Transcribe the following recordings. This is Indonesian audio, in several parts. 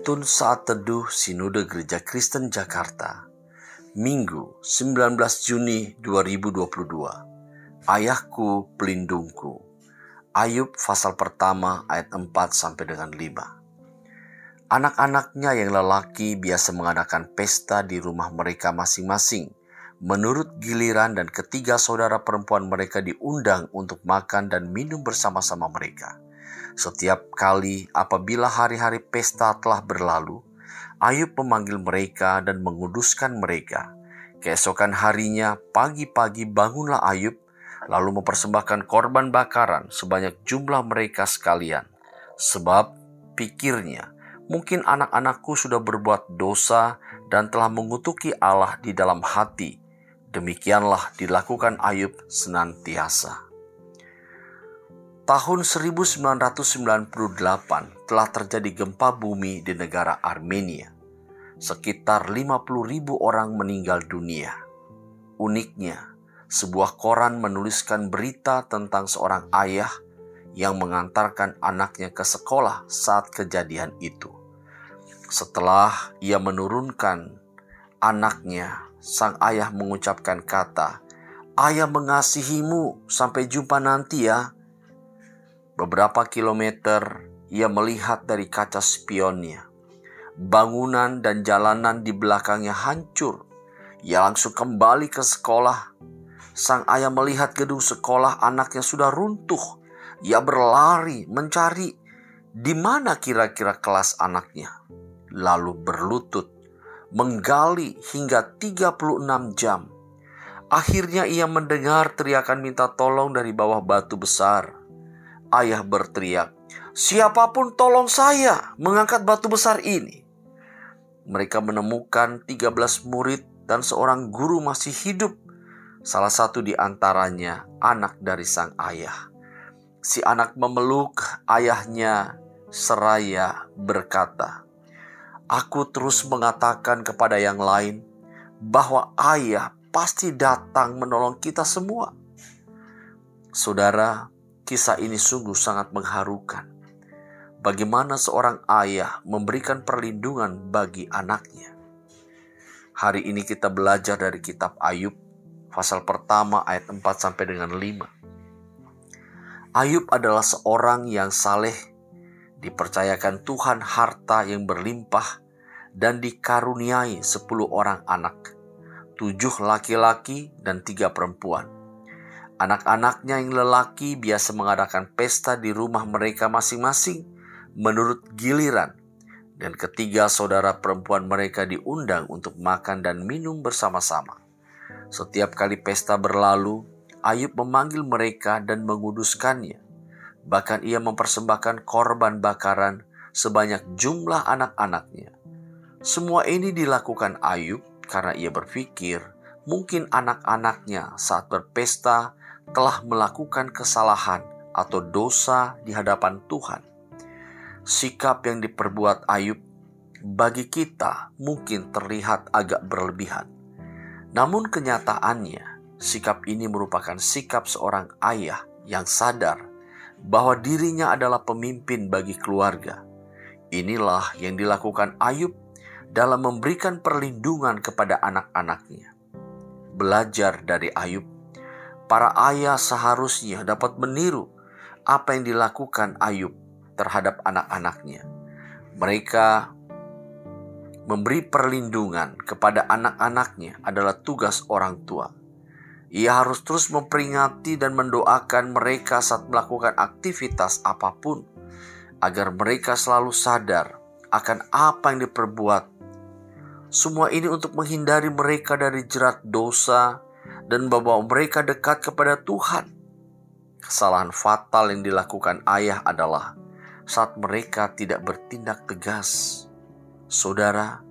Penuntun Saat Teduh Sinode Gereja Kristen Jakarta Minggu 19 Juni 2022 Ayahku pelindungku. Ayub pasal pertama ayat 4 sampai dengan 5 Anak-anaknya yang lelaki biasa mengadakan pesta di rumah mereka masing-masing. Menurut giliran dan ketiga saudara perempuan mereka diundang untuk makan dan minum bersama-sama mereka. Setiap kali apabila hari-hari pesta telah berlalu, Ayub memanggil mereka dan menguduskan mereka. Keesokan harinya, pagi-pagi bangunlah Ayub, lalu mempersembahkan korban bakaran sebanyak jumlah mereka sekalian. Sebab pikirnya, mungkin anak-anakku sudah berbuat dosa dan telah mengutuki Allah di dalam hati. Demikianlah dilakukan Ayub senantiasa. Tahun 1998 telah terjadi gempa bumi di negara Armenia. Sekitar 50 ribu orang meninggal dunia. Uniknya, sebuah koran menuliskan berita tentang seorang ayah yang mengantarkan anaknya ke sekolah saat kejadian itu. Setelah ia menurunkan anaknya, sang ayah mengucapkan kata, "Ayah mengasihimu, sampai jumpa nanti ya." Beberapa kilometer ia melihat dari kaca spionnya. Bangunan dan jalanan di belakangnya hancur. Ia langsung kembali ke sekolah. Sang ayah melihat gedung sekolah anaknya sudah runtuh. Ia berlari mencari di mana kira-kira kelas anaknya. Lalu berlutut, menggali hingga 36 jam. Akhirnya ia mendengar teriakan minta tolong dari bawah batu besar. Ayah berteriak, Siapa pun tolong saya mengangkat batu besar ini. Mereka menemukan 13 murid dan seorang guru masih hidup. Salah satu di antaranya anak dari sang ayah. Si anak memeluk ayahnya seraya berkata, Aku terus mengatakan kepada yang lain bahwa ayah pasti datang menolong kita semua. Saudara, Kisah ini sungguh sangat mengharukan. Bagaimana seorang ayah memberikan perlindungan bagi anaknya. Hari ini kita belajar dari kitab Ayub pasal pertama ayat 4 sampai dengan 5. Ayub adalah seorang yang saleh, dipercayakan Tuhan harta yang berlimpah dan dikaruniai 10 orang anak, tujuh laki-laki dan tiga perempuan Anak-anaknya yang lelaki biasa mengadakan pesta di rumah mereka masing-masing menurut giliran. Dan ketiga saudara perempuan mereka diundang untuk makan dan minum bersama-sama. Setiap kali pesta berlalu, Ayub memanggil mereka dan menguduskannya. Bahkan ia mempersembahkan korban bakaran sebanyak jumlah anak-anaknya. Semua ini dilakukan Ayub karena ia berpikir mungkin anak-anaknya saat berpesta telah melakukan kesalahan atau dosa di hadapan Tuhan. Sikap yang diperbuat Ayub bagi kita mungkin terlihat agak berlebihan. Namun kenyataannya, sikap ini merupakan sikap seorang ayah yang sadar bahwa dirinya adalah pemimpin bagi keluarga. Inilah yang dilakukan Ayub dalam memberikan perlindungan kepada anak-anaknya. Belajar dari Ayub para ayah seharusnya dapat meniru apa yang dilakukan Ayub terhadap anak-anaknya. Mereka memberi perlindungan kepada anak-anaknya adalah tugas orang tua. Ia harus terus memperingati dan mendoakan mereka saat melakukan aktivitas apa pun, agar mereka selalu sadar akan apa yang diperbuat. Semua ini untuk menghindari mereka dari jerat dosa, dan membawa mereka dekat kepada Tuhan. Kesalahan fatal yang dilakukan ayah adalah saat mereka tidak bertindak tegas. Saudara,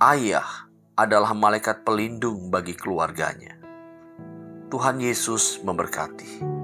ayah adalah malaikat pelindung bagi keluarganya. Tuhan Yesus memberkati.